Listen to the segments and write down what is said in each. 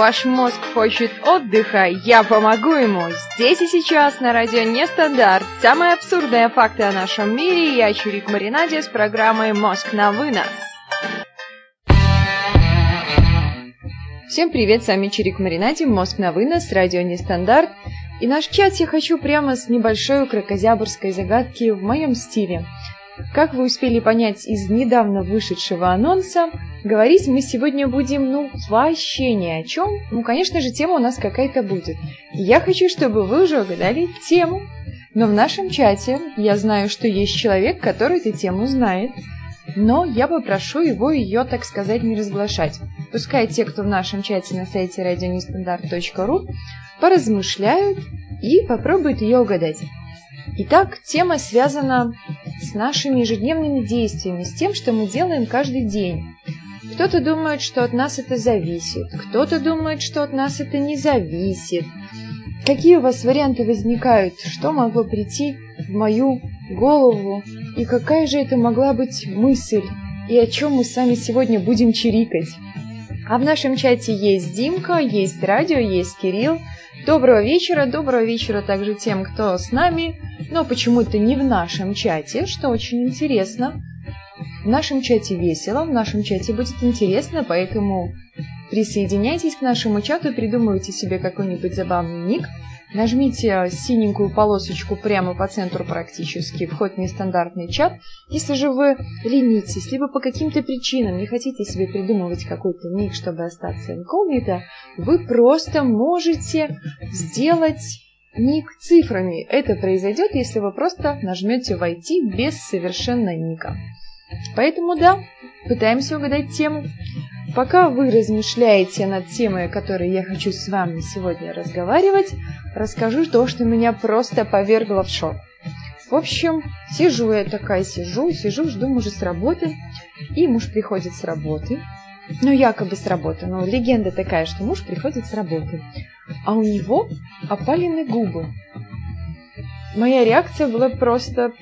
Ваш мозг хочет отдыха, я помогу ему. Здесь и сейчас на радио Нестандарт. Самые абсурдные факты о нашем мире. Я Чурик Маринаде с программой «Мозг на вынос». Всем привет, с вами Чирик Маринаде, «Мозг на вынос», радио Нестандарт. И наш чат я хочу прямо с небольшой кракозябрской загадки в моем стиле – как вы успели понять из недавно вышедшего анонса, говорить мы сегодня будем, ну, вообще ни о чем. Ну, конечно же, тема у нас какая-то будет. И я хочу, чтобы вы уже угадали тему. Но в нашем чате я знаю, что есть человек, который эту тему знает. Но я попрошу его ее, так сказать, не разглашать. Пускай те, кто в нашем чате на сайте radionestandarт.ru, поразмышляют и попробуют ее угадать. Итак, тема связана с нашими ежедневными действиями, с тем, что мы делаем каждый день. Кто-то думает, что от нас это зависит, кто-то думает, что от нас это не зависит. Какие у вас варианты возникают? Что могло прийти в мою голову? И какая же это могла быть мысль? И о чем мы с вами сегодня будем чирикать? А в нашем чате есть Димка, есть радио, есть Кирилл. Доброго вечера, доброго вечера также тем, кто с нами, но почему-то не в нашем чате, что очень интересно. В нашем чате весело, в нашем чате будет интересно, поэтому присоединяйтесь к нашему чату, придумывайте себе какой-нибудь забавный ник – Нажмите синенькую полосочку прямо по центру практически, вход в нестандартный чат. Если же вы ленитесь, либо по каким-то причинам не хотите себе придумывать какой-то ник, чтобы остаться инкогнито, вы просто можете сделать ник цифрами. Это произойдет, если вы просто нажмете «Войти» без совершенно ника. Поэтому да, пытаемся угадать тему. Пока вы размышляете над темой, о которой я хочу с вами сегодня разговаривать, расскажу то, что меня просто повергло в шок. В общем, сижу я такая, сижу, сижу, жду мужа с работы, и муж приходит с работы, ну, якобы с работы, но легенда такая, что муж приходит с работы, а у него опалены губы. Моя реакция была просто,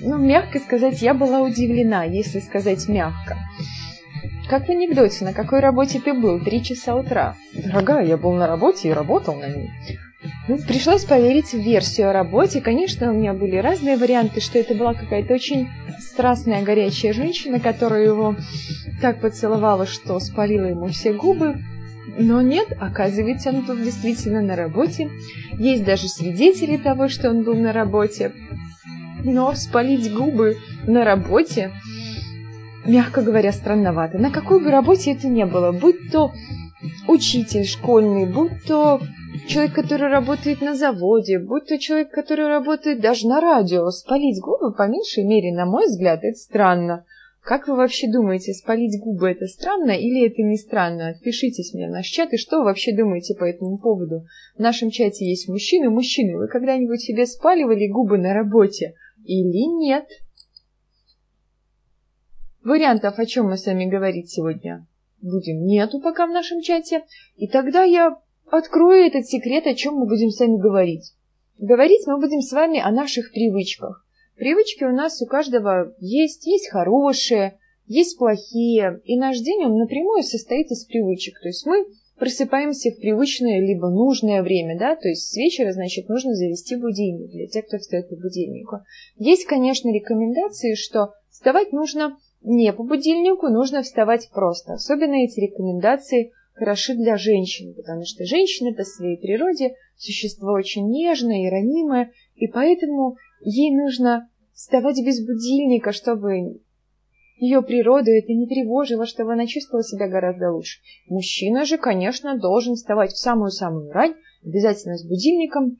ну, мягко сказать, я была удивлена, если сказать мягко. Как в анекдоте, на какой работе ты был? Три часа утра. Дорогая, я был на работе и работал на ней. Ну, пришлось поверить в версию о работе. Конечно, у меня были разные варианты, что это была какая-то очень страстная, горячая женщина, которая его так поцеловала, что спалила ему все губы. Но нет, оказывается, он был действительно на работе. Есть даже свидетели того, что он был на работе. Но спалить губы на работе мягко говоря, странновато. На какой бы работе это ни было, будь то учитель школьный, будь то человек, который работает на заводе, будь то человек, который работает даже на радио, спалить губы, по меньшей мере, на мой взгляд, это странно. Как вы вообще думаете, спалить губы это странно или это не странно? Отпишитесь мне в наш чат, и что вы вообще думаете по этому поводу? В нашем чате есть мужчины. Мужчины, вы когда-нибудь себе спаливали губы на работе? Или нет? Вариантов, о чем мы с вами говорить сегодня будем, нету пока в нашем чате. И тогда я открою этот секрет, о чем мы будем с вами говорить. Говорить мы будем с вами о наших привычках. Привычки у нас у каждого есть, есть хорошие, есть плохие, и наш день, он напрямую состоит из привычек. То есть мы просыпаемся в привычное либо нужное время, да, то есть с вечера, значит, нужно завести будильник для тех, кто встает по будильнику. Есть, конечно, рекомендации, что вставать нужно не по будильнику нужно вставать просто. Особенно эти рекомендации хороши для женщин, потому что женщина по своей природе существо очень нежное и ранимое, и поэтому ей нужно вставать без будильника, чтобы ее природу это не тревожило, чтобы она чувствовала себя гораздо лучше. Мужчина же, конечно, должен вставать в самую-самую рань, обязательно с будильником,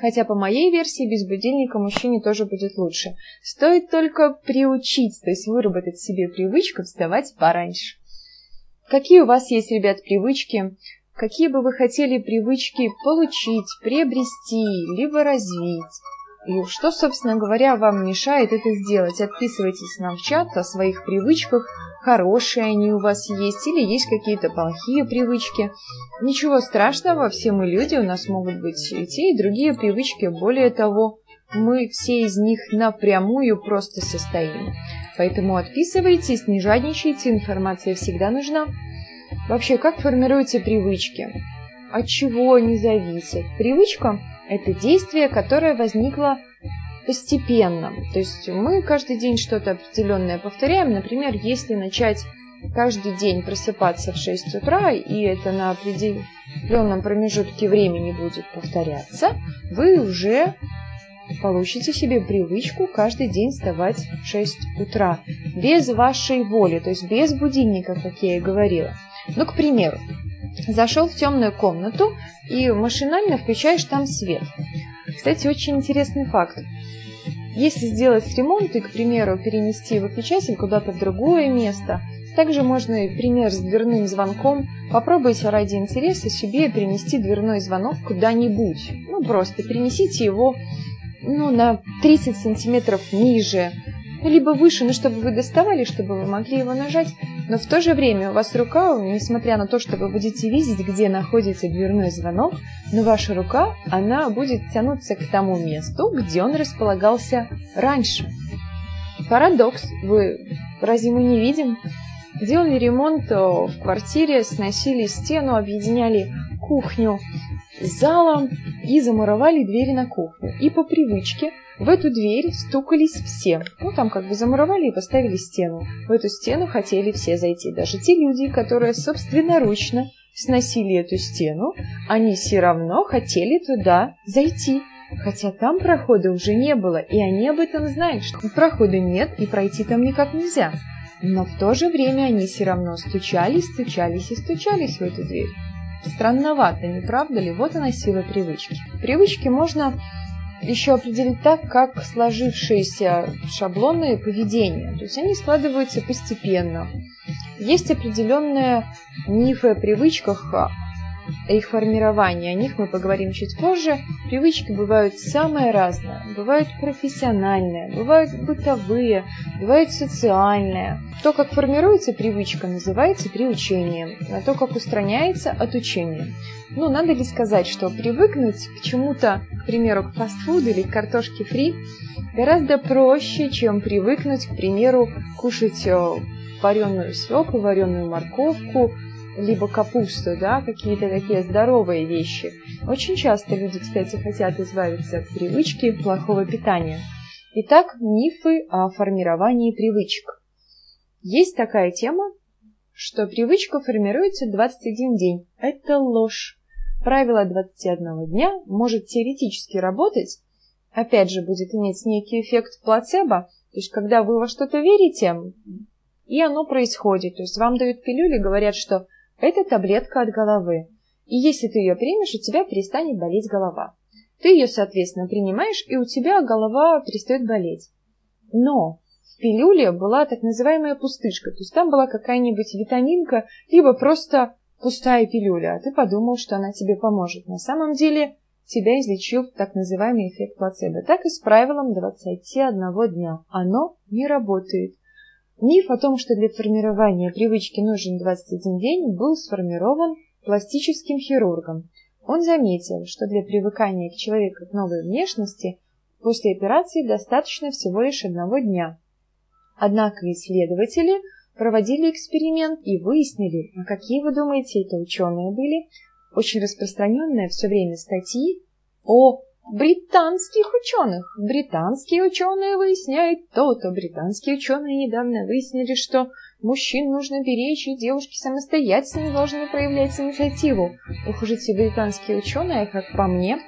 Хотя по моей версии без будильника мужчине тоже будет лучше. Стоит только приучить, то есть выработать себе привычку вставать пораньше. Какие у вас есть, ребят, привычки? Какие бы вы хотели привычки получить, приобрести, либо развить? И что, собственно говоря, вам мешает это сделать? Отписывайтесь нам в чат о своих привычках, хорошие они у вас есть или есть какие-то плохие привычки. Ничего страшного, все мы люди, у нас могут быть и те, и другие привычки. Более того, мы все из них напрямую просто состоим. Поэтому отписывайтесь, не жадничайте, информация всегда нужна. Вообще, как формируются привычки? от чего они зависят. Привычка – это действие, которое возникло постепенно. То есть мы каждый день что-то определенное повторяем. Например, если начать каждый день просыпаться в 6 утра, и это на определенном промежутке времени будет повторяться, вы уже получите себе привычку каждый день вставать в 6 утра. Без вашей воли, то есть без будильника, как я и говорила. Ну, к примеру, зашел в темную комнату и машинально включаешь там свет. Кстати, очень интересный факт. Если сделать ремонт и, к примеру, перенести выключатель куда-то в другое место, также можно пример с дверным звонком. Попробуйте ради интереса себе перенести дверной звонок куда-нибудь. Ну, просто перенесите его ну, на 30 сантиметров ниже, либо выше, ну, чтобы вы доставали, чтобы вы могли его нажать. Но в то же время у вас рука, несмотря на то, что вы будете видеть, где находится дверной звонок, но ваша рука, она будет тянуться к тому месту, где он располагался раньше. Парадокс. Вы разве мы не видим? Делали ремонт в квартире, сносили стену, объединяли кухню с залом и замуровали двери на кухню. И по привычке в эту дверь стукались все. Ну, там как бы замуровали и поставили стену. В эту стену хотели все зайти. Даже те люди, которые собственноручно сносили эту стену, они все равно хотели туда зайти. Хотя там прохода уже не было, и они об этом знают, что прохода нет, и пройти там никак нельзя. Но в то же время они все равно стучались, стучались и стучались в эту дверь. Странновато, не правда ли? Вот она сила привычки. Привычки можно еще определить так, как сложившиеся шаблоны поведения. То есть они складываются постепенно. Есть определенные мифы о привычках, их формирование, о них мы поговорим чуть позже. Привычки бывают самые разные. Бывают профессиональные, бывают бытовые, бывают социальные. То, как формируется привычка, называется приучением, а то, как устраняется, отучением. Ну, надо ли сказать, что привыкнуть к чему-то, к примеру, к фастфуду или к картошке фри, гораздо проще, чем привыкнуть, к примеру, кушать э, вареную свеклу, вареную морковку, либо капусту, да, какие-то такие здоровые вещи. Очень часто люди, кстати, хотят избавиться от привычки плохого питания. Итак, мифы о формировании привычек. Есть такая тема, что привычка формируется 21 день. Это ложь. Правило 21 дня может теоретически работать, опять же, будет иметь некий эффект плацебо, то есть когда вы во что-то верите, и оно происходит. То есть вам дают пилюли, говорят, что это таблетка от головы. И если ты ее примешь, у тебя перестанет болеть голова. Ты ее, соответственно, принимаешь, и у тебя голова перестает болеть. Но в пилюле была так называемая пустышка. То есть там была какая-нибудь витаминка, либо просто пустая пилюля. А ты подумал, что она тебе поможет. На самом деле тебя излечил так называемый эффект плацебо. Так и с правилом 21 дня. Оно не работает. Миф о том, что для формирования привычки нужен 21 день, был сформирован пластическим хирургом. Он заметил, что для привыкания к человеку к новой внешности после операции достаточно всего лишь одного дня. Однако исследователи проводили эксперимент и выяснили, а какие, вы думаете, это ученые были, очень распространенные все время статьи о британских ученых. Британские ученые выясняют то-то. Британские ученые недавно выяснили, что мужчин нужно беречь, и девушки самостоятельно должны проявлять инициативу. Ух уж эти британские ученые, как по мне,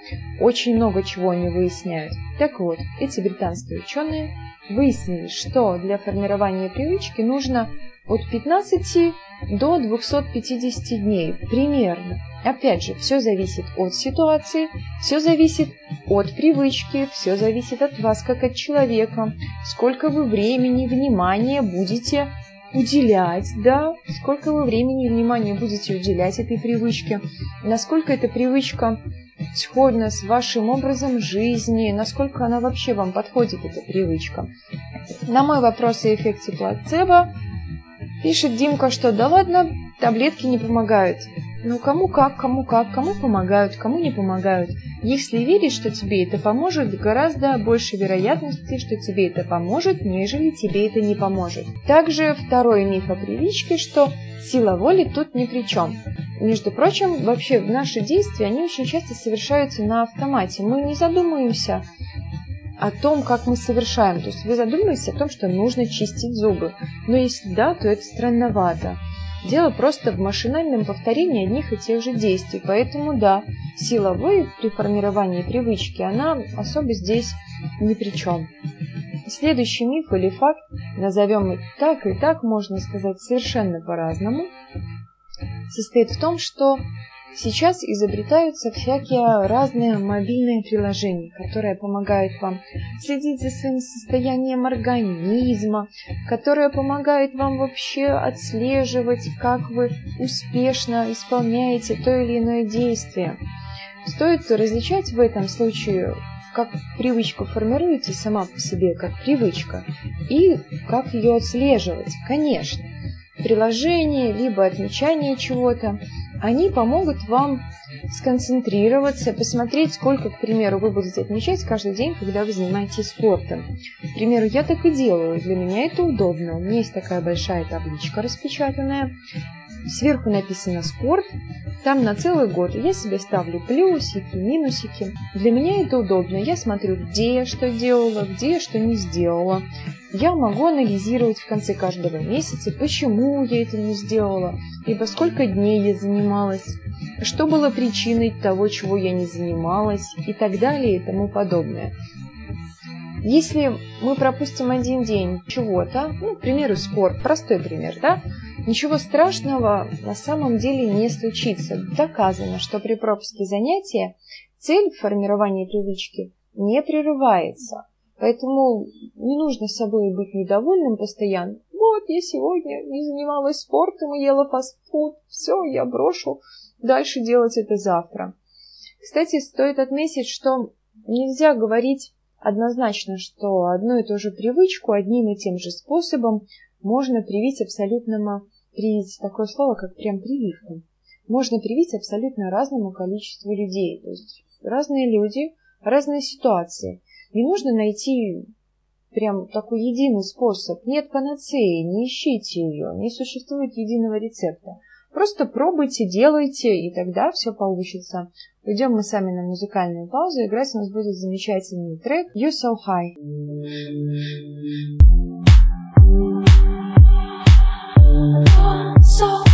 очень много чего они выясняют. Так вот, эти британские ученые выяснили, что для формирования привычки нужно от 15 до 250 дней примерно. Опять же, все зависит от ситуации, все зависит от привычки, все зависит от вас как от человека, сколько вы времени, внимания будете уделять, да, сколько вы времени и внимания будете уделять этой привычке, насколько эта привычка сходна с вашим образом жизни, насколько она вообще вам подходит, эта привычка. На мой вопрос о эффекте плацебо пишет Димка, что да ладно, таблетки не помогают. Ну, кому как, кому как, кому помогают, кому не помогают. Если верить, что тебе это поможет, гораздо больше вероятности, что тебе это поможет, нежели тебе это не поможет. Также второй миф о привычке, что сила воли тут ни при чем. между прочим, вообще наши действия, они очень часто совершаются на автомате. Мы не задумываемся о том, как мы совершаем. То есть вы задумываетесь о том, что нужно чистить зубы. Но если да, то это странновато. Дело просто в машинальном повторении одних и тех же действий. Поэтому да, сила воли при формировании привычки, она особо здесь ни при чем. Следующий миф или факт, назовем и так и так, можно сказать совершенно по-разному, состоит в том, что Сейчас изобретаются всякие разные мобильные приложения, которые помогают вам следить за своим состоянием организма, которые помогают вам вообще отслеживать, как вы успешно исполняете то или иное действие. Стоит различать в этом случае, как привычка формируется сама по себе, как привычка, и как ее отслеживать, конечно. Приложение, либо отмечание чего-то – они помогут вам сконцентрироваться, посмотреть, сколько, к примеру, вы будете отмечать каждый день, когда вы занимаетесь спортом. К примеру, я так и делаю, для меня это удобно. У меня есть такая большая табличка распечатанная, Сверху написано «спорт», там на целый год я себе ставлю плюсики, минусики. Для меня это удобно. Я смотрю, где я что делала, где я что не сделала. Я могу анализировать в конце каждого месяца, почему я это не сделала, либо сколько дней я занималась, что было причиной того, чего я не занималась и так далее и тому подобное. Если мы пропустим один день чего-то, ну, к примеру, спорт, простой пример, да, Ничего страшного на самом деле не случится. Доказано, что при пропуске занятия цель формирования привычки не прерывается. Поэтому не нужно собой быть недовольным постоянно. Вот, я сегодня не занималась спортом и ела фастфуд. Все, я брошу дальше делать это завтра. Кстати, стоит отметить, что нельзя говорить однозначно, что одну и ту же привычку одним и тем же способом можно привить абсолютному привить такое слово, как прям прививка. Можно привить абсолютно разному количеству людей. То есть разные люди, разные ситуации. Не нужно найти прям такой единый способ. Нет панацеи, не ищите ее, не существует единого рецепта. Просто пробуйте, делайте, и тогда все получится. Уйдем мы сами на музыкальную паузу. Играть у нас будет замечательный трек You So High. so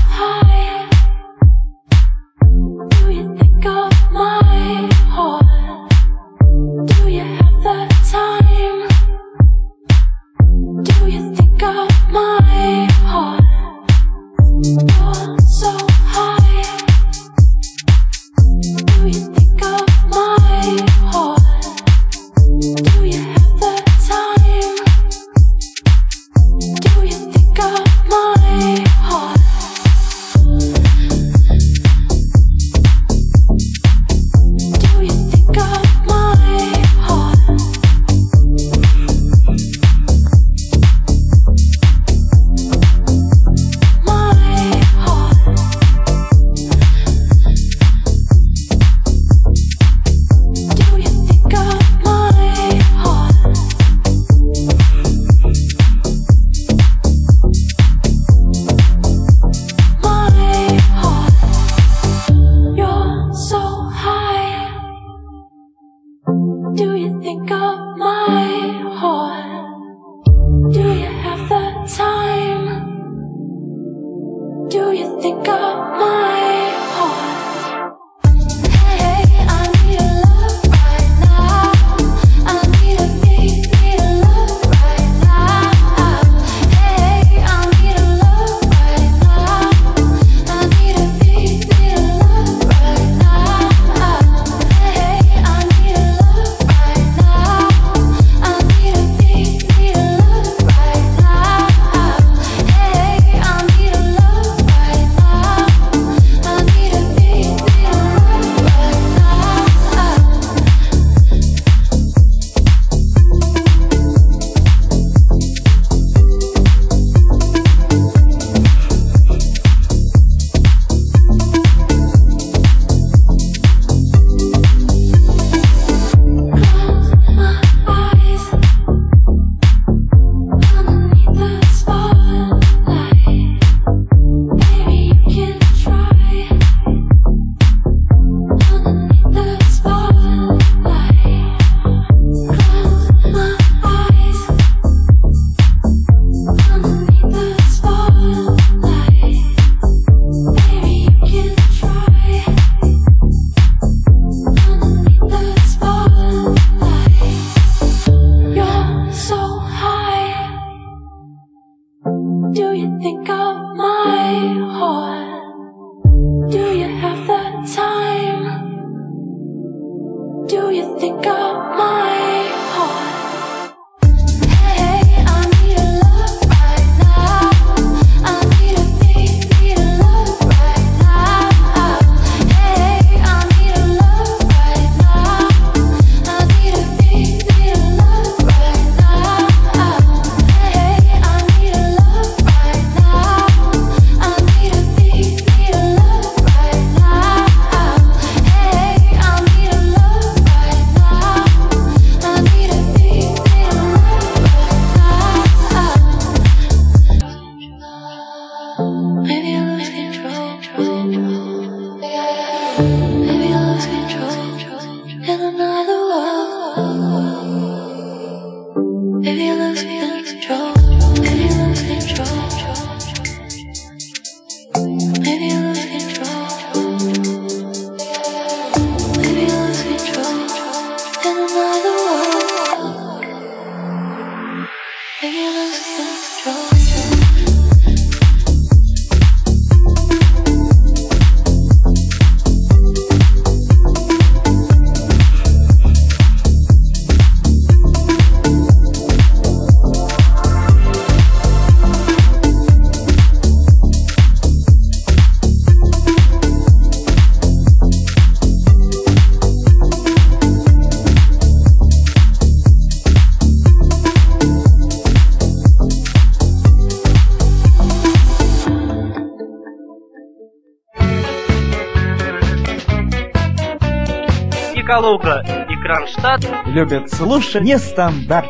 Кронштадт любят слушать нестандарт.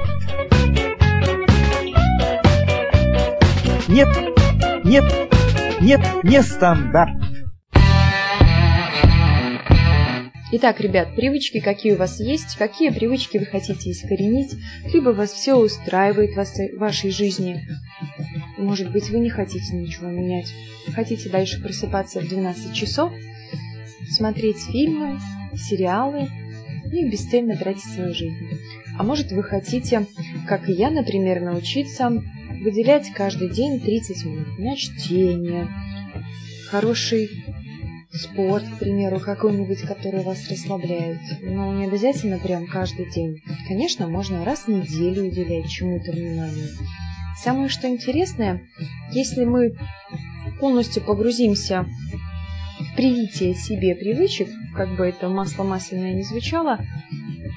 Нет, нет, нет, не стандарт. Итак, ребят, привычки какие у вас есть, какие привычки вы хотите искоренить, либо вас все устраивает в вашей жизни. Может быть, вы не хотите ничего менять. Хотите дальше просыпаться в 12 часов, смотреть фильмы, сериалы и бесцельно тратить свою жизнь. А может, вы хотите, как и я, например, научиться выделять каждый день 30 минут на чтение, хороший спорт, к примеру, какой-нибудь, который вас расслабляет. Но не обязательно прям каждый день. Конечно, можно раз в неделю уделять чему-то внимание. Самое что интересное, если мы полностью погрузимся привитие себе привычек, как бы это масло масляное не звучало,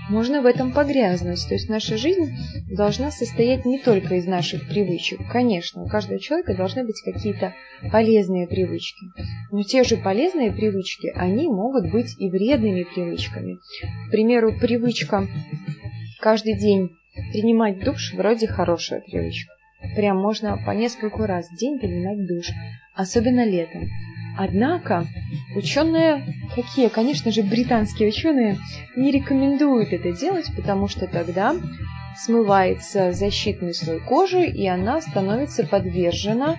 можно в этом погрязнуть. То есть наша жизнь должна состоять не только из наших привычек. Конечно, у каждого человека должны быть какие-то полезные привычки. Но те же полезные привычки, они могут быть и вредными привычками. К примеру, привычка каждый день принимать душ вроде хорошая привычка. Прям можно по нескольку раз в день принимать душ, особенно летом. Однако ученые, какие, конечно же, британские ученые, не рекомендуют это делать, потому что тогда смывается защитный слой кожи, и она становится подвержена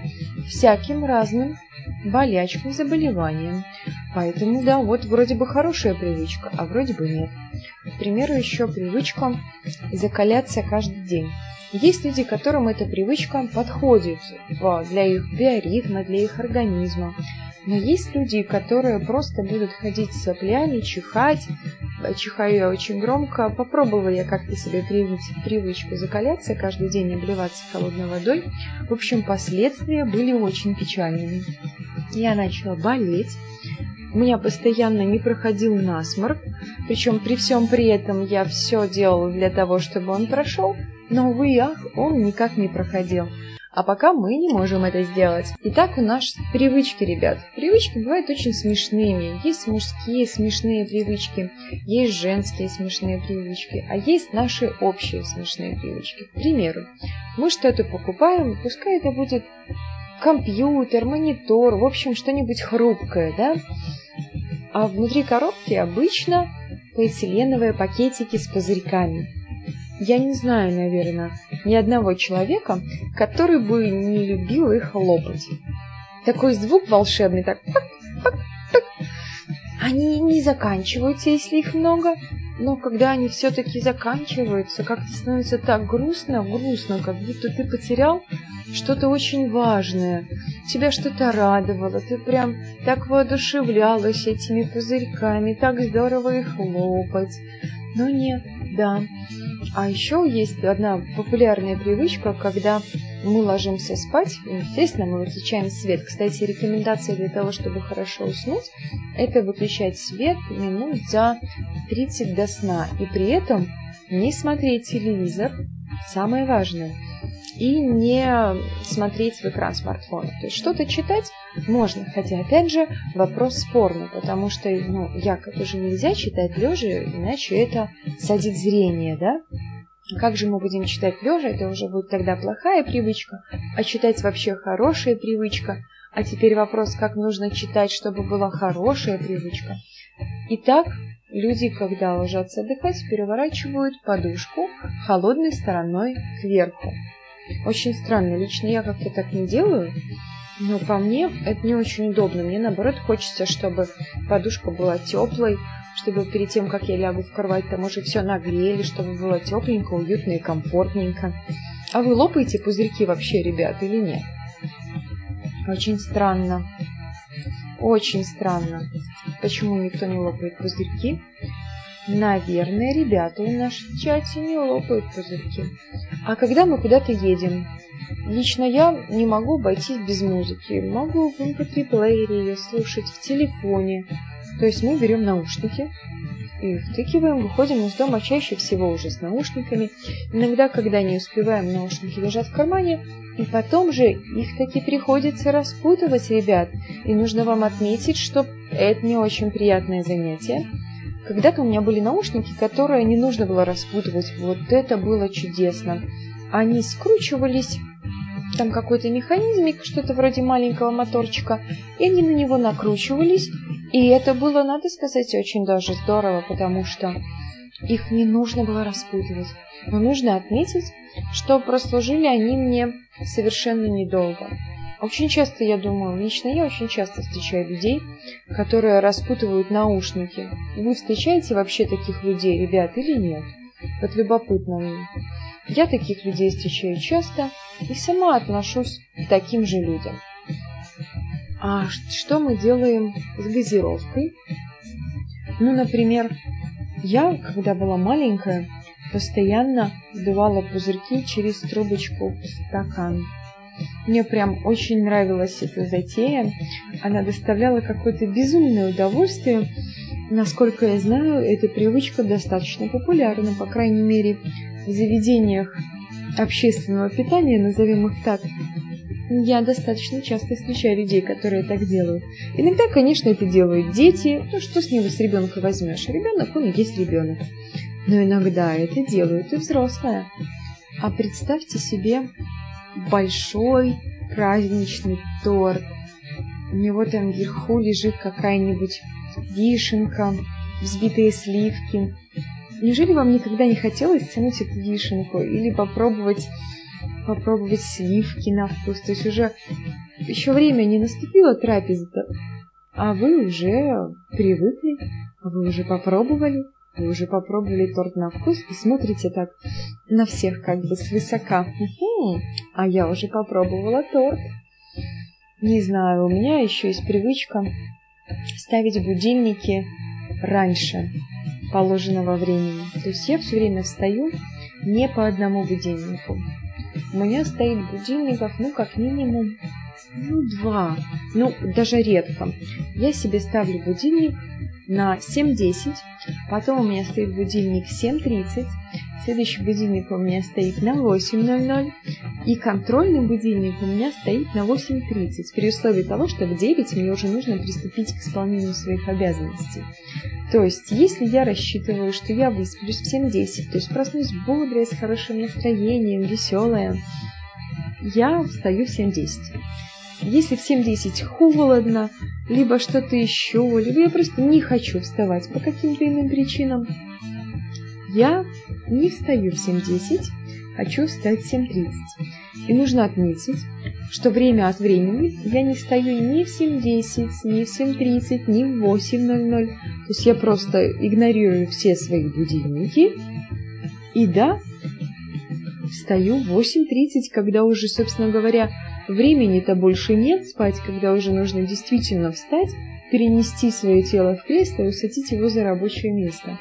всяким разным болячкам, заболеваниям. Поэтому, да, вот вроде бы хорошая привычка, а вроде бы нет. К примеру, еще привычка закаляться каждый день. Есть люди, которым эта привычка подходит для их биоритма, для их организма. Но есть люди, которые просто будут ходить с соплями, чихать. Чихаю я очень громко. Попробовала я как-то себе привить привычку закаляться, каждый день обливаться холодной водой. В общем, последствия были очень печальными. Я начала болеть. У меня постоянно не проходил насморк. Причем при всем при этом я все делала для того, чтобы он прошел. Но, увы ах, он никак не проходил. А пока мы не можем это сделать. Итак, у нас привычки, ребят. Привычки бывают очень смешными. Есть мужские смешные привычки, есть женские смешные привычки, а есть наши общие смешные привычки. К примеру, мы что-то покупаем, пускай это будет компьютер, монитор, в общем, что-нибудь хрупкое, да? А внутри коробки обычно полиэтиленовые пакетики с пузырьками. Я не знаю, наверное, ни одного человека, который бы не любил их лопать. Такой звук волшебный, так. Они не заканчиваются, если их много, но когда они все-таки заканчиваются, как-то становится так грустно, грустно, как будто ты потерял что-то очень важное. Тебя что-то радовало, ты прям так воодушевлялась этими пузырьками, так здорово их лопать. Но нет, да, а еще есть одна популярная привычка, когда мы ложимся спать, естественно, мы выключаем свет. Кстати, рекомендация для того, чтобы хорошо уснуть, это выключать свет минут за 30 до сна. И при этом не смотреть телевизор, самое важное – и не смотреть в экран смартфона. То есть что-то читать можно, хотя, опять же, вопрос спорный, потому что, ну, якобы же нельзя читать лежа, иначе это садит зрение, да? Как же мы будем читать лежа, это уже будет тогда плохая привычка, а читать вообще хорошая привычка. А теперь вопрос, как нужно читать, чтобы была хорошая привычка. Итак, люди, когда ложатся отдыхать, переворачивают подушку холодной стороной кверху. Очень странно. Лично я как-то так не делаю. Но по мне это не очень удобно. Мне наоборот хочется, чтобы подушка была теплой, чтобы перед тем, как я лягу в кровать, там уже все нагрели, чтобы было тепленько, уютно и комфортненько. А вы лопаете пузырьки вообще, ребят, или нет? Очень странно. Очень странно. Почему никто не лопает пузырьки? Наверное, ребята в чате не лопают пузырьки. А когда мы куда-то едем? Лично я не могу обойтись без музыки. Могу в mp3-плеере ее слушать, в телефоне. То есть мы берем наушники и втыкиваем, выходим из дома чаще всего уже с наушниками. Иногда, когда не успеваем, наушники лежат в кармане, и потом же их таки приходится распутывать, ребят. И нужно вам отметить, что это не очень приятное занятие Когда-то у меня были наушники, которые не нужно было распутывать. Вот это было чудесно. Они скручивались, там какой-то механизмик, что-то вроде маленького моторчика, и они на него накручивались. И это было, надо сказать, очень даже здорово, потому что их не нужно было распутывать. Но нужно отметить, что прослужили они мне совершенно недолго. Очень часто, я думаю, лично я очень часто встречаю людей, которые распутывают наушники. Вы встречаете вообще таких людей, ребят, или нет? Вот любопытно мне. Я таких людей встречаю часто и сама отношусь к таким же людям. А что мы делаем с газировкой? Ну, например, я, когда была маленькая, постоянно вдувала пузырьки через трубочку в стакан. Мне прям очень нравилась эта затея. Она доставляла какое-то безумное удовольствие. Насколько я знаю, эта привычка достаточно популярна, по крайней мере, в заведениях общественного питания, назовем их так. Я достаточно часто встречаю людей, которые так делают. Иногда, конечно, это делают дети. Ну, что с него с ребенка возьмешь? Ребенок, он и есть ребенок. Но иногда это делают и взрослые. А представьте себе большой праздничный торт. У него там вверху лежит какая-нибудь вишенка, взбитые сливки. Неужели вам никогда не хотелось тянуть эту вишенку или попробовать попробовать сливки на вкус? То есть уже еще время не наступило трапеза, а вы уже привыкли, а вы уже попробовали. Вы уже попробовали торт на вкус и смотрите так на всех как бы свысока. Угу, а я уже попробовала торт. Не знаю, у меня еще есть привычка ставить будильники раньше положенного времени. То есть я все время встаю не по одному будильнику. У меня стоит будильников, ну, как минимум, ну, два. Ну, даже редко. Я себе ставлю будильник на 7.10, потом у меня стоит будильник 7.30, следующий будильник у меня стоит на 8.00, и контрольный будильник у меня стоит на 8.30, при условии того, что в 9 мне уже нужно приступить к исполнению своих обязанностей. То есть, если я рассчитываю, что я высплюсь в 7.10, то есть проснусь бодрая, с хорошим настроением, веселая, я встаю в 7.10. Если в 7.10 холодно, либо что-то еще, либо я просто не хочу вставать по каким-то иным причинам, я не встаю в 7.10, хочу встать в 7.30. И нужно отметить, что время от времени я не стою ни в 7.10, ни в 7.30, ни в 8.00. То есть я просто игнорирую все свои будильники. И да, встаю в 8.30, когда уже, собственно говоря, Времени-то больше нет спать, когда уже нужно действительно встать, перенести свое тело в кресло и усадить его за рабочее место.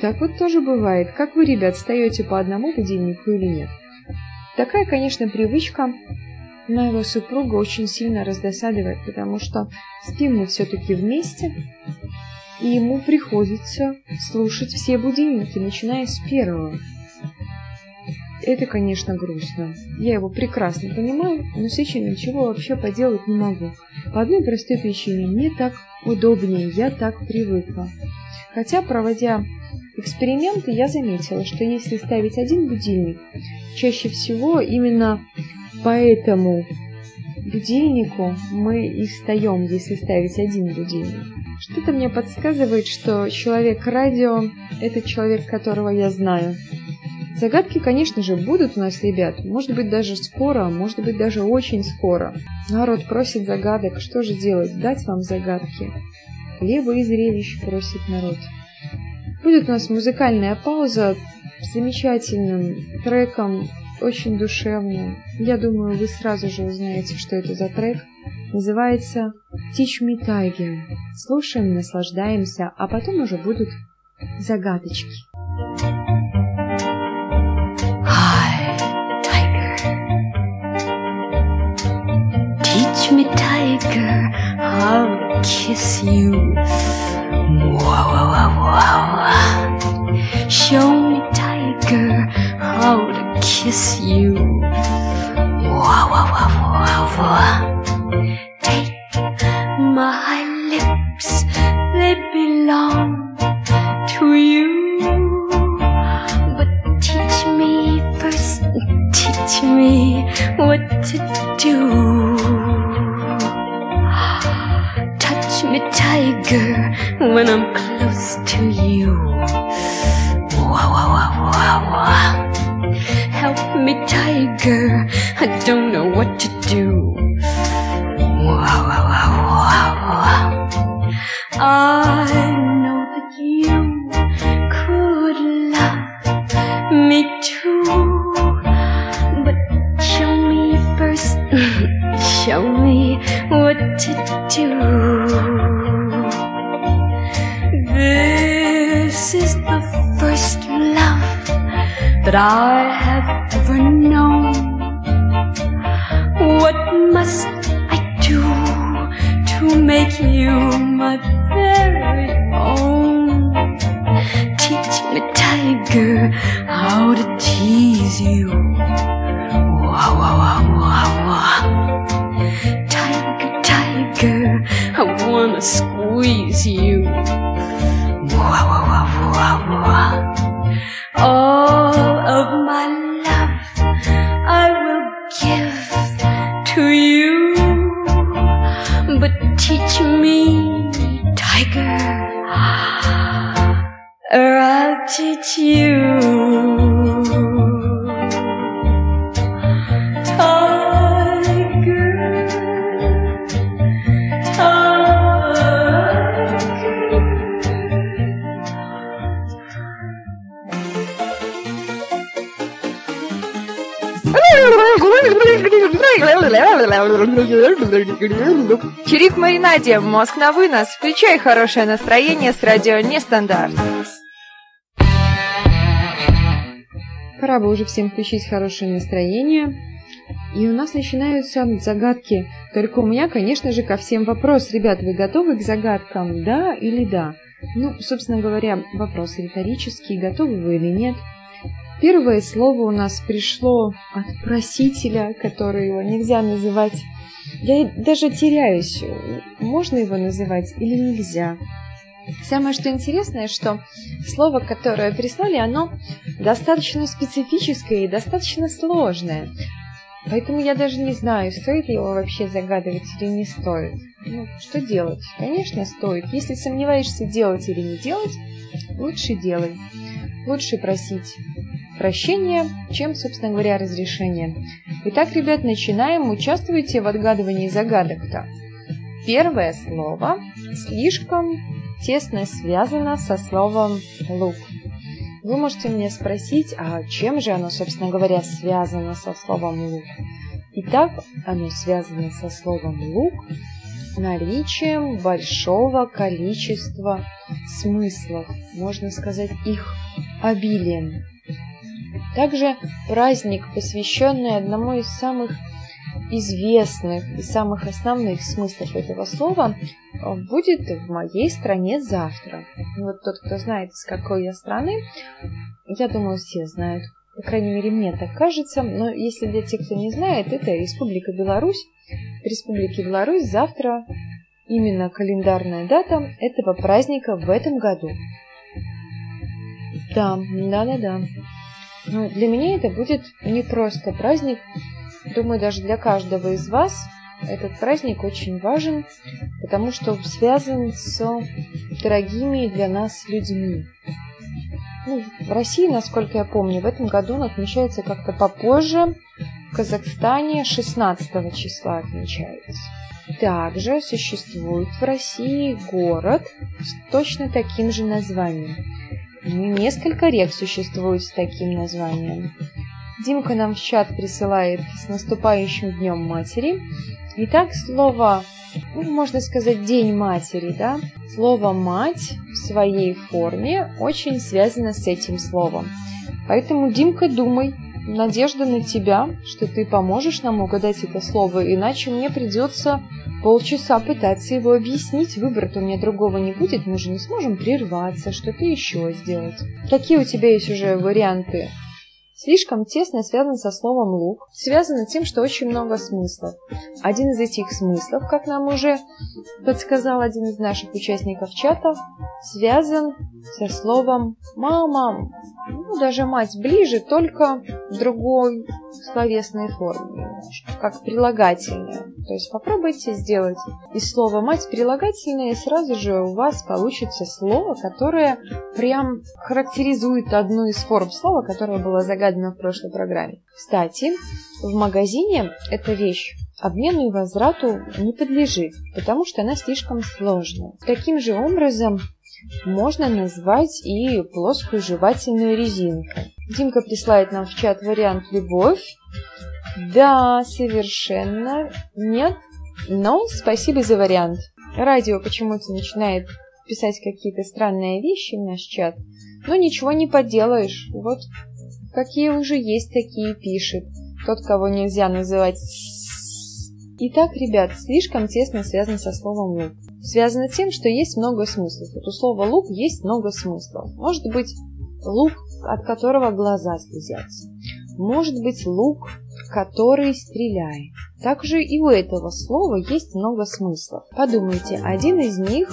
Так вот тоже бывает. Как вы, ребят, встаете по одному будильнику или нет? Такая, конечно, привычка моего супруга очень сильно раздосадывает, потому что спим мы все-таки вместе, и ему приходится слушать все будильники, начиная с первого. Это, конечно, грустно. Я его прекрасно понимаю, но с этим ничего вообще поделать не могу. По одной простой причине. Мне так удобнее, я так привыкла. Хотя, проводя эксперименты, я заметила, что если ставить один будильник, чаще всего именно по этому будильнику мы и встаем, если ставить один будильник. Что-то мне подсказывает, что человек-радио – это человек, которого я знаю. Загадки, конечно же, будут у нас, ребят. Может быть, даже скоро, может быть, даже очень скоро. Народ просит загадок. Что же делать? Дать вам загадки? Хлеба и зрелищ просит народ. Будет у нас музыкальная пауза с замечательным треком, очень душевным. Я думаю, вы сразу же узнаете, что это за трек. Называется Teach Me Tiger. Слушаем, наслаждаемся, а потом уже будут загадочки. touch me, tiger, I'll kiss you. Wow, wow, wow, wow. Show me, tiger, how to kiss you. Wow, wow, wow, wow, wow. Take my lips, they belong to you. But teach me first, teach me what to do. when I'm Маринаде, мозг на вынос. Включай хорошее настроение с радио Нестандарт. Пора бы уже всем включить хорошее настроение. И у нас начинаются загадки. Только у меня, конечно же, ко всем вопрос. Ребят, вы готовы к загадкам? Да или да? Ну, собственно говоря, вопрос риторический. Готовы вы или нет? Первое слово у нас пришло от просителя, который его нельзя называть. Я даже теряюсь, можно его называть или нельзя. Самое что интересное, что слово, которое прислали, оно достаточно специфическое и достаточно сложное. Поэтому я даже не знаю, стоит ли его вообще загадывать или не стоит. Ну, что делать? Конечно, стоит. Если сомневаешься, делать или не делать, лучше делай. Лучше просить прощения, чем, собственно говоря, разрешения. Итак, ребят, начинаем. Участвуйте в отгадывании загадок-то. Первое слово слишком тесно связано со словом «лук». Вы можете меня спросить, а чем же оно, собственно говоря, связано со словом «лук»? Итак, оно связано со словом «лук» наличием большого количества смыслов, можно сказать, их обилием. Также праздник, посвященный одному из самых известных и самых основных смыслов этого слова, будет в моей стране завтра. Вот тот, кто знает, с какой я страны, я думаю, все знают. По крайней мере, мне так кажется. Но если для тех, кто не знает, это Республика Беларусь. В Республике Беларусь завтра именно календарная дата этого праздника в этом году. Да, да-да-да. Но для меня это будет не просто праздник. Думаю, даже для каждого из вас этот праздник очень важен, потому что связан с дорогими для нас людьми. Ну, в России, насколько я помню, в этом году он отмечается как-то попозже. В Казахстане 16 числа отмечается. Также существует в России город с точно таким же названием. Несколько рек существует с таким названием. Димка нам в чат присылает с наступающим Днем Матери. Итак, слово, ну, можно сказать, День Матери, да? Слово «мать» в своей форме очень связано с этим словом. Поэтому, Димка, думай, надежда на тебя, что ты поможешь нам угадать это слово, иначе мне придется полчаса пытаться его объяснить. Выбора-то у меня другого не будет, мы же не сможем прерваться, что-то еще сделать. Какие у тебя есть уже варианты? Слишком тесно связан со словом «лук», связано тем, что очень много смыслов. Один из этих смыслов, как нам уже подсказал один из наших участников чата, связан со словом «мама». ну, даже мать ближе, только в другой словесной форме как прилагательное. То есть попробуйте сделать из слова «мать» прилагательное, и сразу же у вас получится слово, которое прям характеризует одну из форм слова, которое было загадано в прошлой программе. Кстати, в магазине эта вещь обмену и возврату не подлежит, потому что она слишком сложная. Таким же образом можно назвать и плоскую жевательную резинку. Димка присылает нам в чат вариант «любовь». Да, совершенно нет, но спасибо за вариант. Радио почему-то начинает писать какие-то странные вещи в наш чат, но ничего не поделаешь. Вот какие уже есть, такие пишет. Тот, кого нельзя называть Итак, ребят, слишком тесно связано со словом лук. Связано тем, что есть много смыслов. Вот у слова лук есть много смыслов. Может быть, лук, от которого глаза слезятся. Может быть, лук, который стреляет. Также и у этого слова есть много смыслов. Подумайте, один из них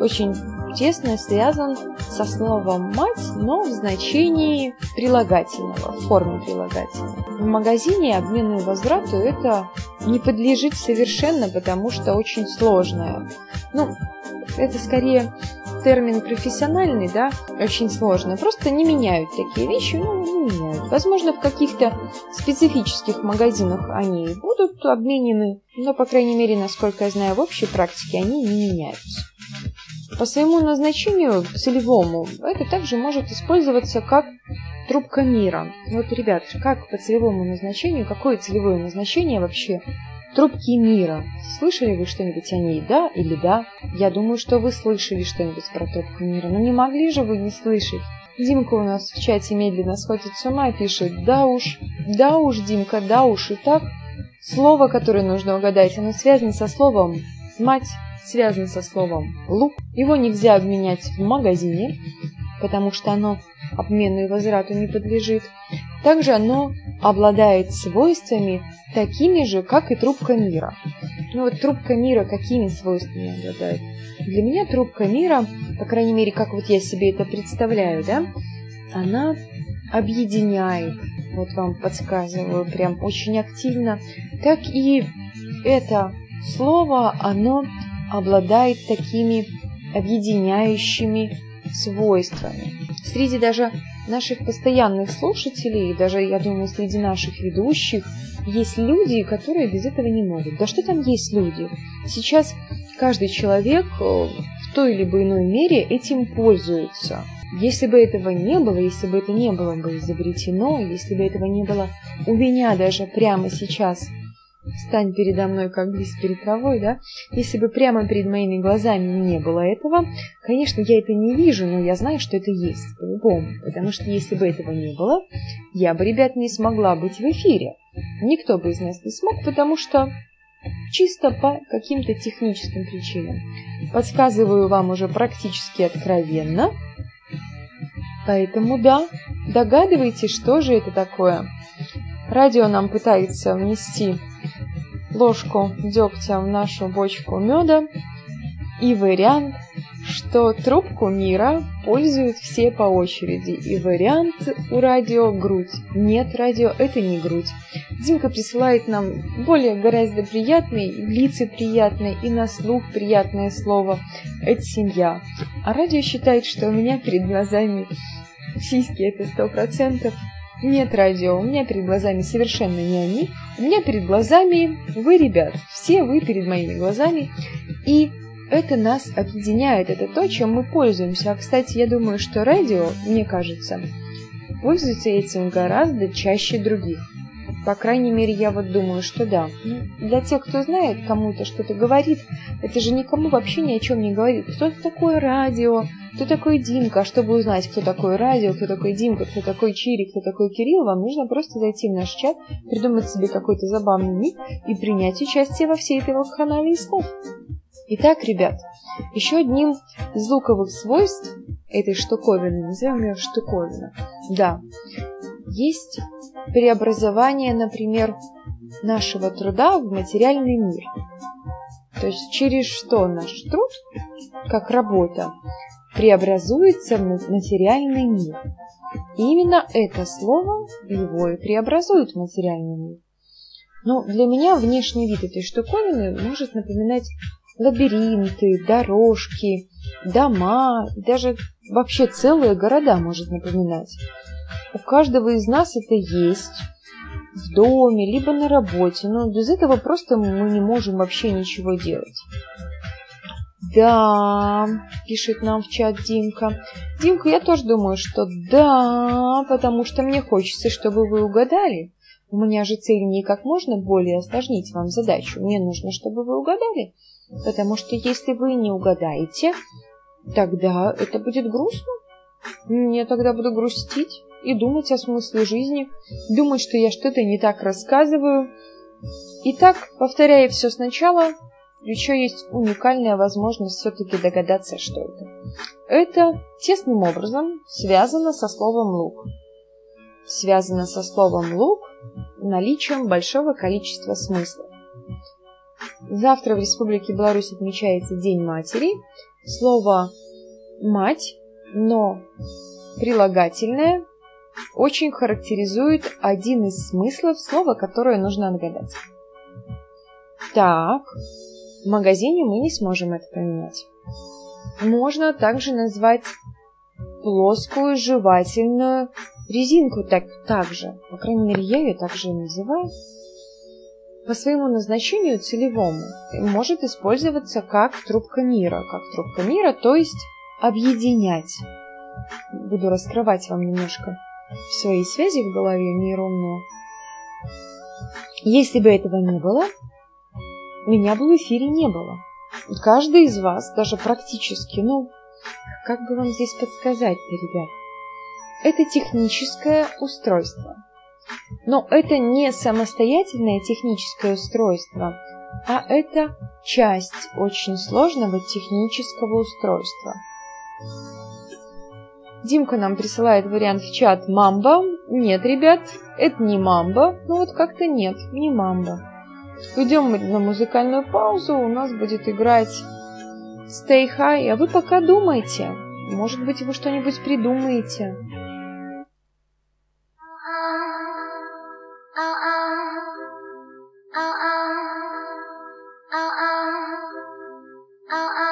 очень тесно связан со словом «мать», но в значении прилагательного, в форме прилагательного. В магазине обмену и возврату это не подлежит совершенно, потому что очень сложное. Ну, это скорее термин профессиональный, да, очень сложно. Просто не меняют такие вещи, ну, не меняют. Возможно, в каких-то специфических магазинах они будут обменены, но, по крайней мере, насколько я знаю, в общей практике они не меняются. По своему назначению целевому это также может использоваться как трубка мира. Вот, ребят, как по целевому назначению, какое целевое назначение вообще трубки мира? Слышали вы что-нибудь о ней, да или да? Я думаю, что вы слышали что-нибудь про трубку мира, но не могли же вы не слышать. Димка у нас в чате медленно сходит с ума и пишет «Да уж, да уж, Димка, да уж». И так, слово, которое нужно угадать, оно связано со словом «мать», связано со словом «лук». Его нельзя обменять в магазине, потому что оно обмену и возврату не подлежит. Также оно обладает свойствами такими же, как и трубка мира. Ну вот трубка мира какими свойствами обладает? Для меня трубка мира, по крайней мере, как вот я себе это представляю, да, она объединяет, вот вам подсказываю прям очень активно, так и это слово, оно обладает такими объединяющими свойствами. Среди даже наших постоянных слушателей, даже, я думаю, среди наших ведущих, есть люди, которые без этого не могут. Да что там есть люди? Сейчас каждый человек э, в той или иной мере этим пользуется. Если бы этого не было, если бы это не было бы изобретено, если бы этого не было у меня даже прямо сейчас Стань передо мной, как лист перед травой, да? Если бы прямо перед моими глазами не было этого, конечно, я это не вижу, но я знаю, что это есть, по-любому. Потому что если бы этого не было, я бы, ребят, не смогла быть в эфире. Никто бы из нас не смог, потому что чисто по каким-то техническим причинам. Подсказываю вам уже практически откровенно. Поэтому да, догадывайтесь, что же это такое. Радио нам пытается внести ложку дегтя в нашу бочку меда и вариант, что трубку мира пользуют все по очереди. И вариант у радио грудь. Нет, радио это не грудь. Димка присылает нам более гораздо приятный, лицеприятный и на слух приятное слово. Это семья. А радио считает, что у меня перед глазами сиськи это сто процентов. Нет, радио, у меня перед глазами совершенно не они. У меня перед глазами вы, ребят. Все вы перед моими глазами. И это нас объединяет, это то, чем мы пользуемся. А, кстати, я думаю, что радио, мне кажется, пользуется этим гораздо чаще других. По крайней мере, я вот думаю, что да. Ну, для тех, кто знает, кому-то что-то говорит, это же никому вообще ни о чем не говорит. Кто такое радио, кто такой Димка. А чтобы узнать, кто такой радио, кто такой Димка, кто такой Чири, кто такой Кирилл, вам нужно просто зайти в наш чат, придумать себе какой-то забавный ник и принять участие во всей этой вакханалии слов. Итак, ребят, еще одним из луковых свойств этой штуковины, назовем ее штуковина, да, есть преобразование, например, нашего труда в материальный мир. То есть через что наш труд, как работа, преобразуется в материальный мир. И именно это слово его и преобразует в материальный мир. Но для меня внешний вид этой штуковины может напоминать лабиринты, дорожки, дома, даже вообще целые города может напоминать. У каждого из нас это есть в доме, либо на работе, но без этого просто мы не можем вообще ничего делать. Да, пишет нам в чат Димка. Димка, я тоже думаю, что да, потому что мне хочется, чтобы вы угадали. У меня же цель не как можно более осложнить вам задачу. Мне нужно, чтобы вы угадали. Потому что если вы не угадаете, тогда это будет грустно. Я тогда буду грустить и думать о смысле жизни, думать, что я что-то не так рассказываю. Итак, повторяя все сначала, еще есть уникальная возможность все-таки догадаться, что это. Это тесным образом связано со словом «лук». Связано со словом «лук» наличием большого количества смыслов. Завтра в Республике Беларусь отмечается День матери. Слово «мать», но прилагательное очень характеризует один из смыслов слова, которое нужно отгадать. Так, в магазине мы не сможем это поменять. Можно также назвать плоскую жевательную резинку так, так же. По крайней мере, я ее так же называю. По своему назначению целевому может использоваться как трубка мира. Как трубка мира, то есть объединять. Буду раскрывать вам немножко свои связи в голове нейронные. Если бы этого не было, меня бы в эфире не было. Каждый из вас, даже практически, ну, как бы вам здесь подсказать-то, ребят? Это техническое устройство. Но это не самостоятельное техническое устройство, а это часть очень сложного технического устройства. Димка нам присылает вариант в чат «Мамба». Нет, ребят, это не «Мамба». Ну вот как-то нет, не «Мамба». Уйдем мы на музыкальную паузу, у нас будет играть Stay High, а вы пока думайте. Может быть, вы что-нибудь придумаете. Uh-uh.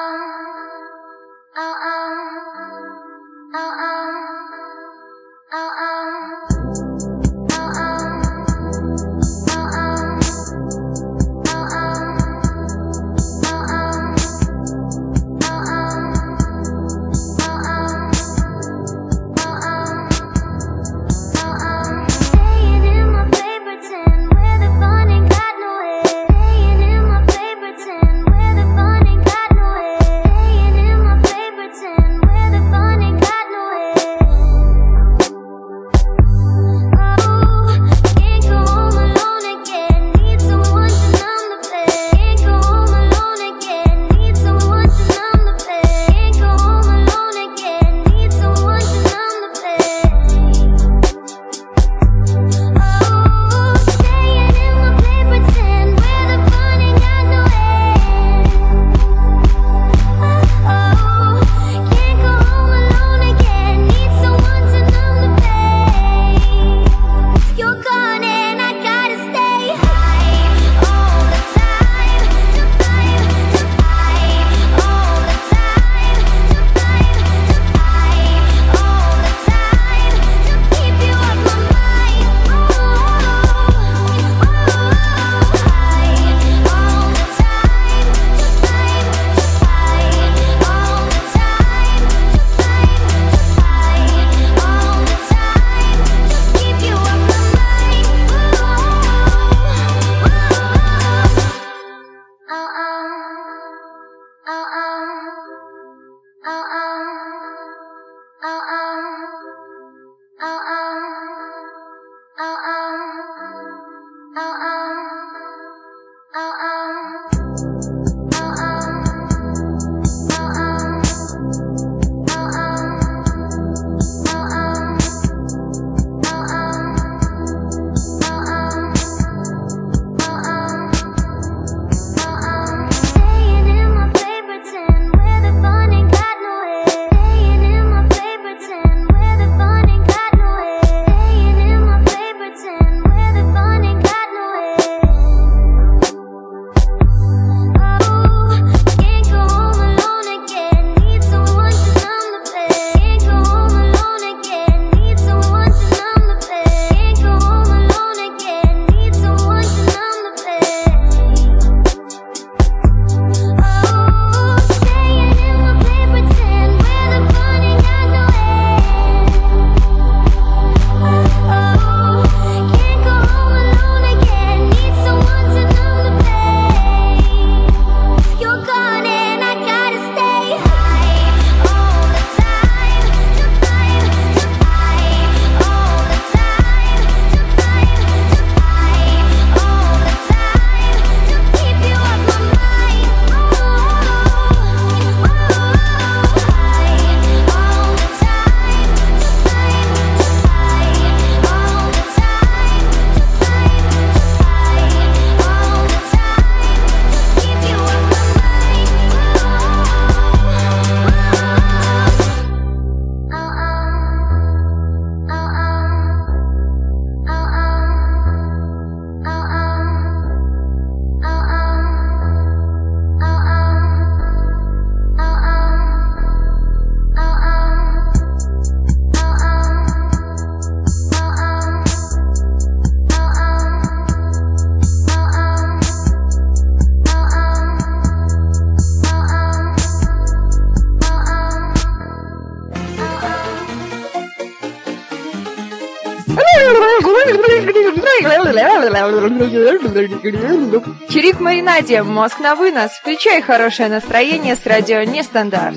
Чирик Маринаде, мозг на вынос. Включай хорошее настроение с радио Нестандарт.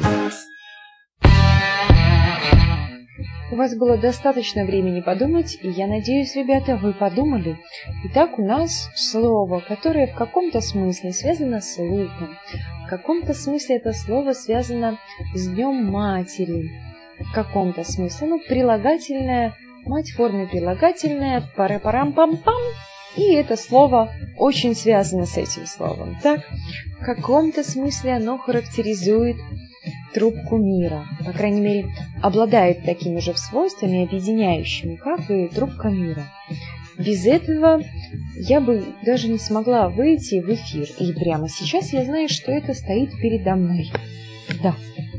У вас было достаточно времени подумать, и я надеюсь, ребята, вы подумали. Итак, у нас слово, которое в каком-то смысле связано с луком. В каком-то смысле это слово связано с Днем Матери. В каком-то смысле, ну, прилагательное, мать в форме прилагательное, пара-парам-пам-пам. И это слово очень связано с этим словом. Так, в каком-то смысле оно характеризует трубку мира. По крайней мере, обладает такими же свойствами, объединяющими, как и трубка мира. Без этого я бы даже не смогла выйти в эфир. И прямо сейчас я знаю, что это стоит передо мной. Да,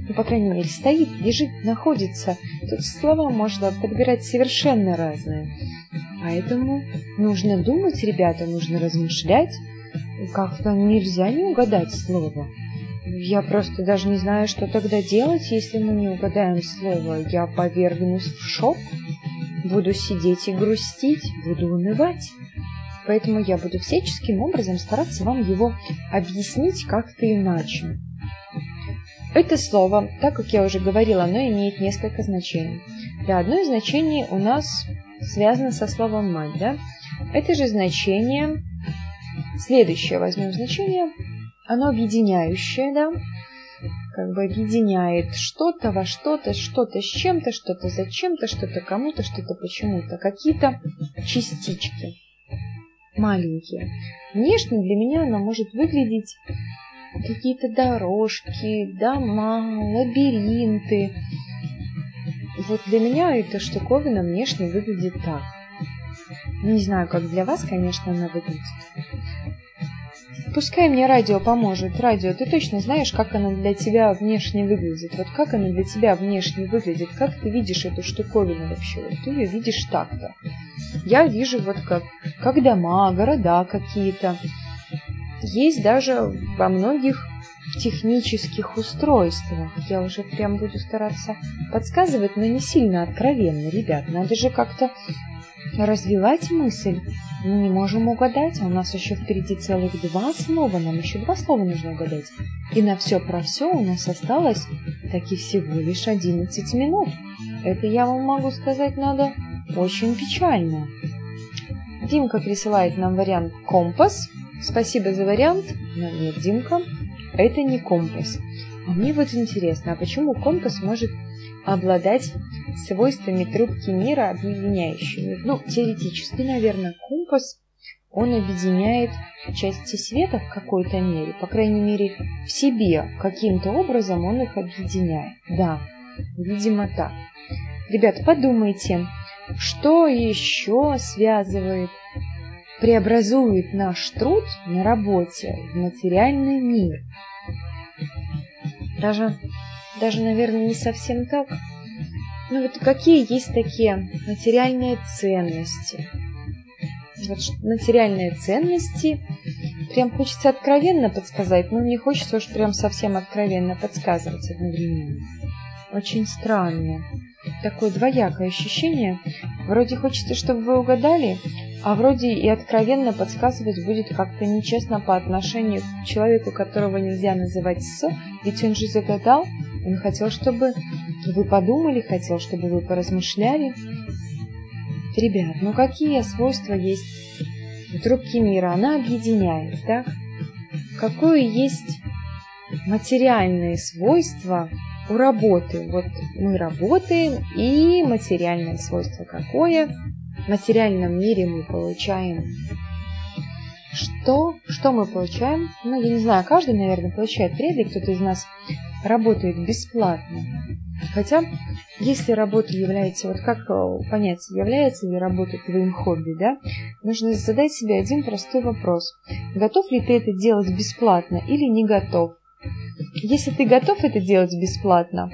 ну, по крайней мере, стоит, лежит, находится. Тут слова можно подбирать совершенно разные. Поэтому нужно думать, ребята, нужно размышлять. Как-то нельзя не угадать слово. Я просто даже не знаю, что тогда делать, если мы не угадаем слово. Я повергнусь в шок, буду сидеть и грустить, буду унывать. Поэтому я буду всяческим образом стараться вам его объяснить как-то иначе. Это слово, так как я уже говорила, оно имеет несколько значений. Да, одно из значений у нас связано со словом «мать», да? Это же значение, следующее возьмем значение, оно объединяющее, да, как бы объединяет что-то во что-то, что-то с чем-то, что-то за чем-то, что-то кому-то, что-то почему-то, какие-то частички маленькие. Внешне для меня оно может выглядеть какие-то дорожки, дома, лабиринты. Вот для меня эта штуковина внешне выглядит так. Не знаю, как для вас, конечно, она выглядит. Пускай мне радио поможет. Радио, ты точно знаешь, как оно для тебя внешне выглядит? Вот как оно для тебя внешне выглядит? Как ты видишь эту штуковину вообще? Вот ты ее видишь так-то. Я вижу вот как, как дома, города какие-то. Есть даже во многих технических устройствах. Я уже прям буду стараться подсказывать, но не сильно откровенно, ребят. Надо же как-то развивать мысль. Мы не можем угадать, а у нас еще впереди целых два слова, нам еще два слова нужно угадать. И на все про все у нас осталось таки всего лишь 11 минут. Это я вам могу сказать надо очень печально. Димка присылает нам вариант компас. Спасибо за вариант, но нет, Димка, это не компас. А мне вот интересно, а почему компас может обладать свойствами трубки мира, объединяющими. Ну, теоретически, наверное, компас, он объединяет части света в какой-то мере, по крайней мере, в себе. Каким-то образом он их объединяет. Да, видимо так. Ребят, подумайте, что еще связывает, преобразует наш труд на работе в материальный мир? Даже, даже, наверное, не совсем так. Ну вот какие есть такие материальные ценности? Вот материальные ценности. Прям хочется откровенно подсказать, но не хочется уж прям совсем откровенно подсказывать одновременно. Очень странно. Такое двоякое ощущение. Вроде хочется, чтобы вы угадали, а вроде и откровенно подсказывать будет как-то нечестно по отношению к человеку, которого нельзя называть «с», ведь он же загадал, он хотел, чтобы вы подумали, хотел, чтобы вы поразмышляли. Ребят, ну какие свойства есть у трубки мира? Она объединяет, так? Какое есть материальное свойство у работы? Вот мы работаем, и материальное свойство какое? Материальном мире мы получаем что? Что мы получаем? Ну, я не знаю, каждый, наверное, получает. Вряд кто-то из нас работает бесплатно. Хотя, если работа является, вот как э, понять, является ли работа твоим хобби, да, нужно задать себе один простой вопрос. Готов ли ты это делать бесплатно или не готов? Если ты готов это делать бесплатно,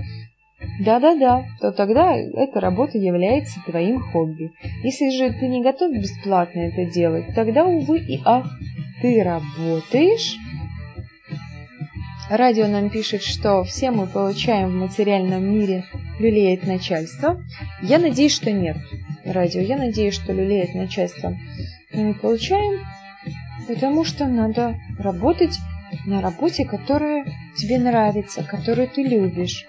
да-да-да, то тогда эта работа является твоим хобби. Если же ты не готов бесплатно это делать, тогда, увы и ах, ты работаешь. Радио нам пишет, что все мы получаем в материальном мире люлеет начальство. Я надеюсь, что нет. радио. Я надеюсь, что люлей от начальства мы не получаем, потому что надо работать на работе, которая тебе нравится, которую ты любишь.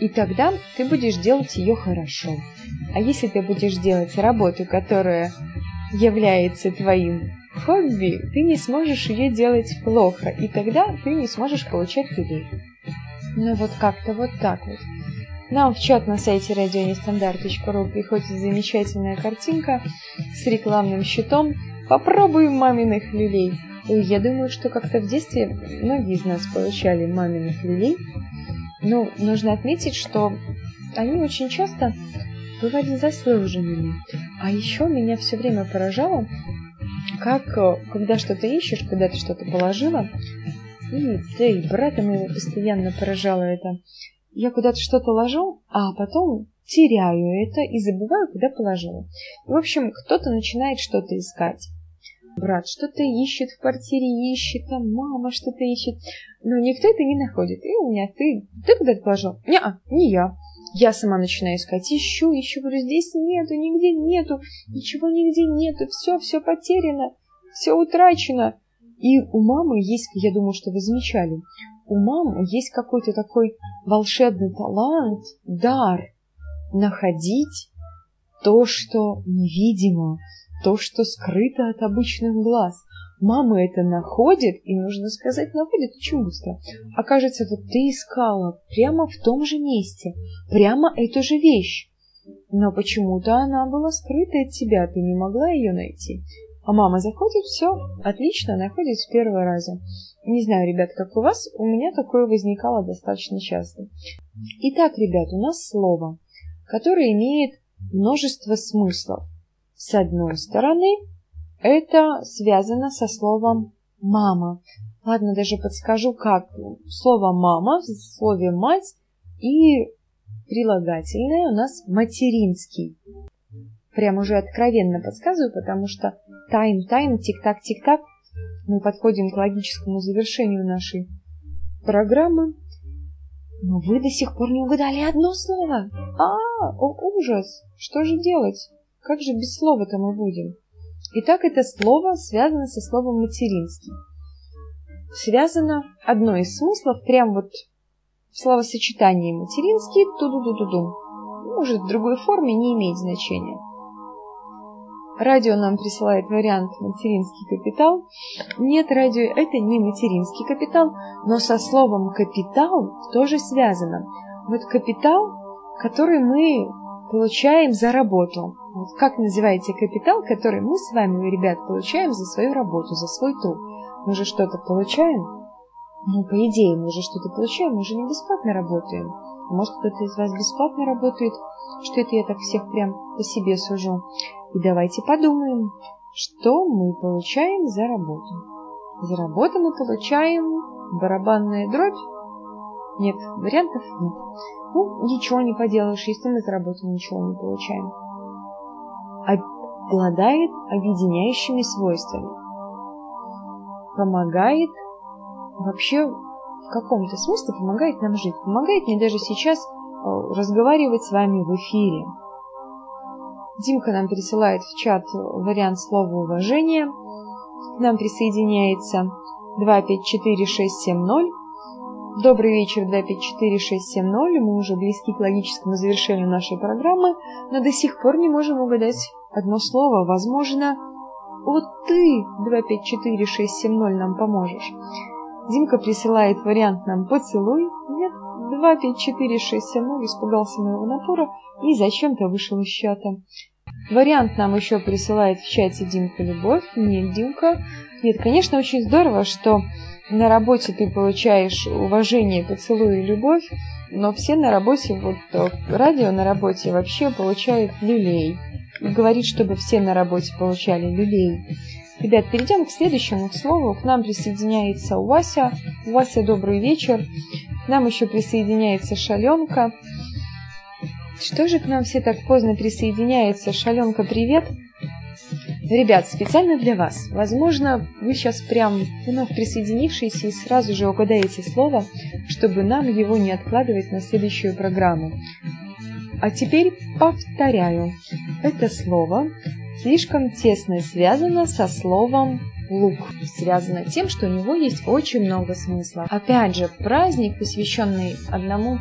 И тогда ты будешь делать ее хорошо. А если ты будешь делать работу, которая является твоим хобби, ты не сможешь ее делать плохо, и тогда ты не сможешь получать людей. Ну вот как-то вот так вот. Нам в чат на сайте радионестандарт.ру приходит замечательная картинка с рекламным щитом «Попробуем маминых люлей». И я думаю, что как-то в детстве многие из нас получали маминых люлей. Но нужно отметить, что они очень часто бывали заслуженными. А еще меня все время поражало, как, э, когда что-то ищешь, когда ты что-то положила, и да и брата моего постоянно поражало это. Я куда-то что-то ложу, а потом теряю это и забываю, куда положила. В общем, кто-то начинает что-то искать. Брат что-то ищет в квартире, ищет, там мама что-то ищет. Но никто это не находит. И у меня ты, ты куда-то положил? Не, не я. Я сама начинаю искать, ищу, ищу, говорю, здесь нету, нигде нету, ничего нигде нету, все, все потеряно, все утрачено. И у мамы есть, я думаю, что вы замечали, у мамы есть какой-то такой волшебный талант, дар находить то, что невидимо, то, что скрыто от обычных глаз. Мама это находит, и нужно сказать, находит очень. Окажется, вот ты искала прямо в том же месте, прямо эту же вещь. Но почему-то она была скрыта от тебя, ты не могла ее найти. А мама заходит, все, отлично, находит с первого раза. Не знаю, ребят, как у вас, у меня такое возникало достаточно часто. Итак, ребят, у нас слово, которое имеет множество смыслов. С одной стороны, это связано со словом «мама». Ладно, даже подскажу, как. Слово «мама» в слове «мать» и прилагательное у нас «материнский». Прям уже откровенно подсказываю, потому что тайм-тайм, тик-так, тик-так. Мы подходим к логическому завершению нашей программы. Но вы до сих пор не угадали одно слово. А, о, ужас! Что же делать? Как же без слова-то мы будем? Итак, это слово связано со словом материнский. Связано одно из смыслов, прям вот в словосочетании материнский, ту-ду-ду-ду-ду. Может, в другой форме не имеет значения. Радио нам присылает вариант материнский капитал. Нет, радио это не материнский капитал, но со словом капитал тоже связано. Вот капитал, который мы получаем за работу. Вот как называете капитал, который мы с вами, ребят, получаем за свою работу, за свой труд? Мы же что-то получаем? Ну, по идее, мы же что-то получаем, мы же не бесплатно работаем. А может, кто-то из вас бесплатно работает? Что это я так всех прям по себе сужу? И давайте подумаем, что мы получаем за работу. За работу мы получаем барабанная дробь? Нет, вариантов нет. Ну, ничего не поделаешь, если мы за работу ничего не получаем обладает объединяющими свойствами. Помогает вообще в каком-то смысле помогает нам жить. Помогает мне даже сейчас э, разговаривать с вами в эфире. Димка нам пересылает в чат вариант слова уважения. К нам присоединяется 254670. Добрый вечер, 254670. Мы уже близки к логическому завершению нашей программы, но до сих пор не можем угадать одно слово. Возможно, вот ты, 254670, нам поможешь. Димка присылает вариант нам «поцелуй». Нет, 254670 испугался моего напора и зачем-то вышел из чата. Вариант нам еще присылает в чате Димка Любовь. Нет, Димка. Нет, конечно, очень здорово, что на работе ты получаешь уважение, поцелуй и любовь, но все на работе, вот э, радио на работе вообще получают люлей. И говорит, чтобы все на работе получали люлей. Ребят, перейдем к следующему слову. К нам присоединяется Вася. Вася, добрый вечер. К нам еще присоединяется Шаленка. Что же к нам все так поздно присоединяется? Шаленка, привет! Ребят, специально для вас. Возможно, вы сейчас прям вновь присоединившиеся и сразу же угадаете слово, чтобы нам его не откладывать на следующую программу. А теперь повторяю. это слово слишком тесно связано со словом лук. Связано тем, что у него есть очень много смысла. Опять же, праздник, посвященный одному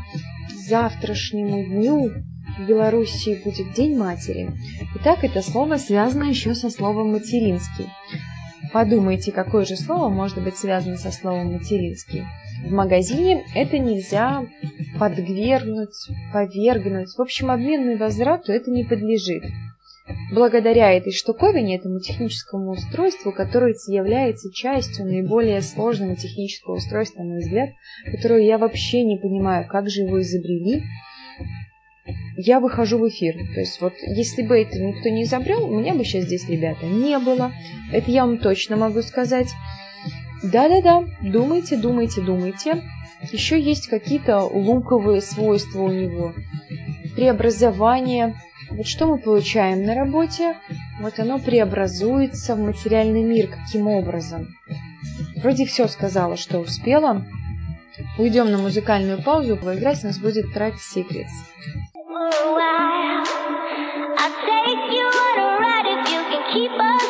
завтрашнему дню, в Белоруссии будет День матери. Итак, это слово связано еще со словом материнский. Подумайте, какое же слово может быть связано со словом материнский. В магазине это нельзя подвергнуть, повергнуть. В общем, обменную возврату это не подлежит. Благодаря этой штуковине, этому техническому устройству, которое является частью наиболее сложного технического устройства, на мой взгляд, которое я вообще не понимаю, как же его изобрели, я выхожу в эфир. То есть вот если бы это никто не изобрел, у меня бы сейчас здесь, ребята, не было. Это я вам точно могу сказать. Да-да-да, думайте, думайте, думайте. Еще есть какие-то луковые свойства у него. Преобразование. Вот что мы получаем на работе? Вот оно преобразуется в материальный мир. Каким образом? Вроде все сказала, что успела. Уйдем на музыкальную паузу. Поиграть у нас будет трек Secrets. for a while. I'll take you on a ride if you can keep up.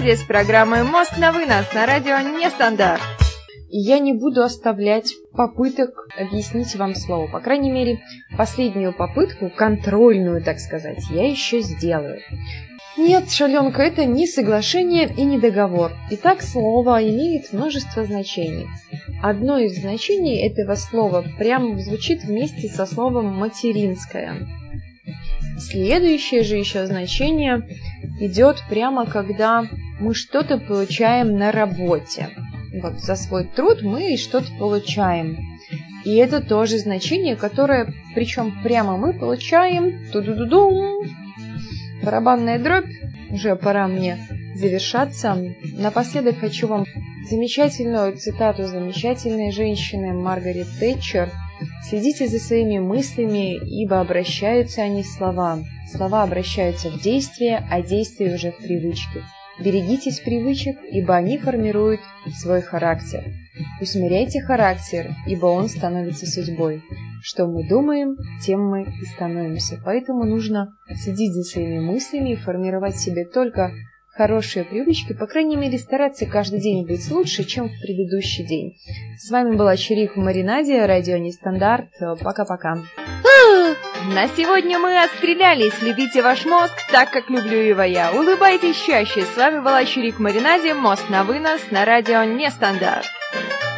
Маринаде с программой «Мост на вынос» на радио «Нестандарт». Я не буду оставлять попыток объяснить вам слово. По крайней мере, последнюю попытку, контрольную, так сказать, я еще сделаю. Нет, шаленка, это не соглашение и не договор. Итак, слово имеет множество значений. Одно из значений этого слова прямо звучит вместе со словом «материнское». Следующее же еще значение идет прямо, когда мы что-то получаем на работе. Вот за свой труд мы что-то получаем. И это тоже значение, которое, причем прямо мы получаем. Ту-ду-ду-дум. Барабанная дробь. Уже пора мне завершаться. Напоследок хочу вам замечательную цитату замечательной женщины Маргарет Тэтчер. Следите за своими мыслями, ибо обращаются они в слова. Слова обращаются в действие, а действие уже в привычки. Берегитесь привычек, ибо они формируют свой характер. Усмиряйте характер, ибо он становится судьбой. Что мы думаем, тем мы и становимся. Поэтому нужно следить за своими мыслями и формировать себе только хорошие привычки, по крайней мере, стараться каждый день быть лучше, чем в предыдущий день. С вами была Черик в Маринаде, радио Нестандарт. Пока-пока. На сегодня мы отстрелялись. Любите ваш мозг так, как люблю его я. Улыбайтесь чаще. С вами была Чурик в Маринаде, мост на вынос на радио Нестандарт.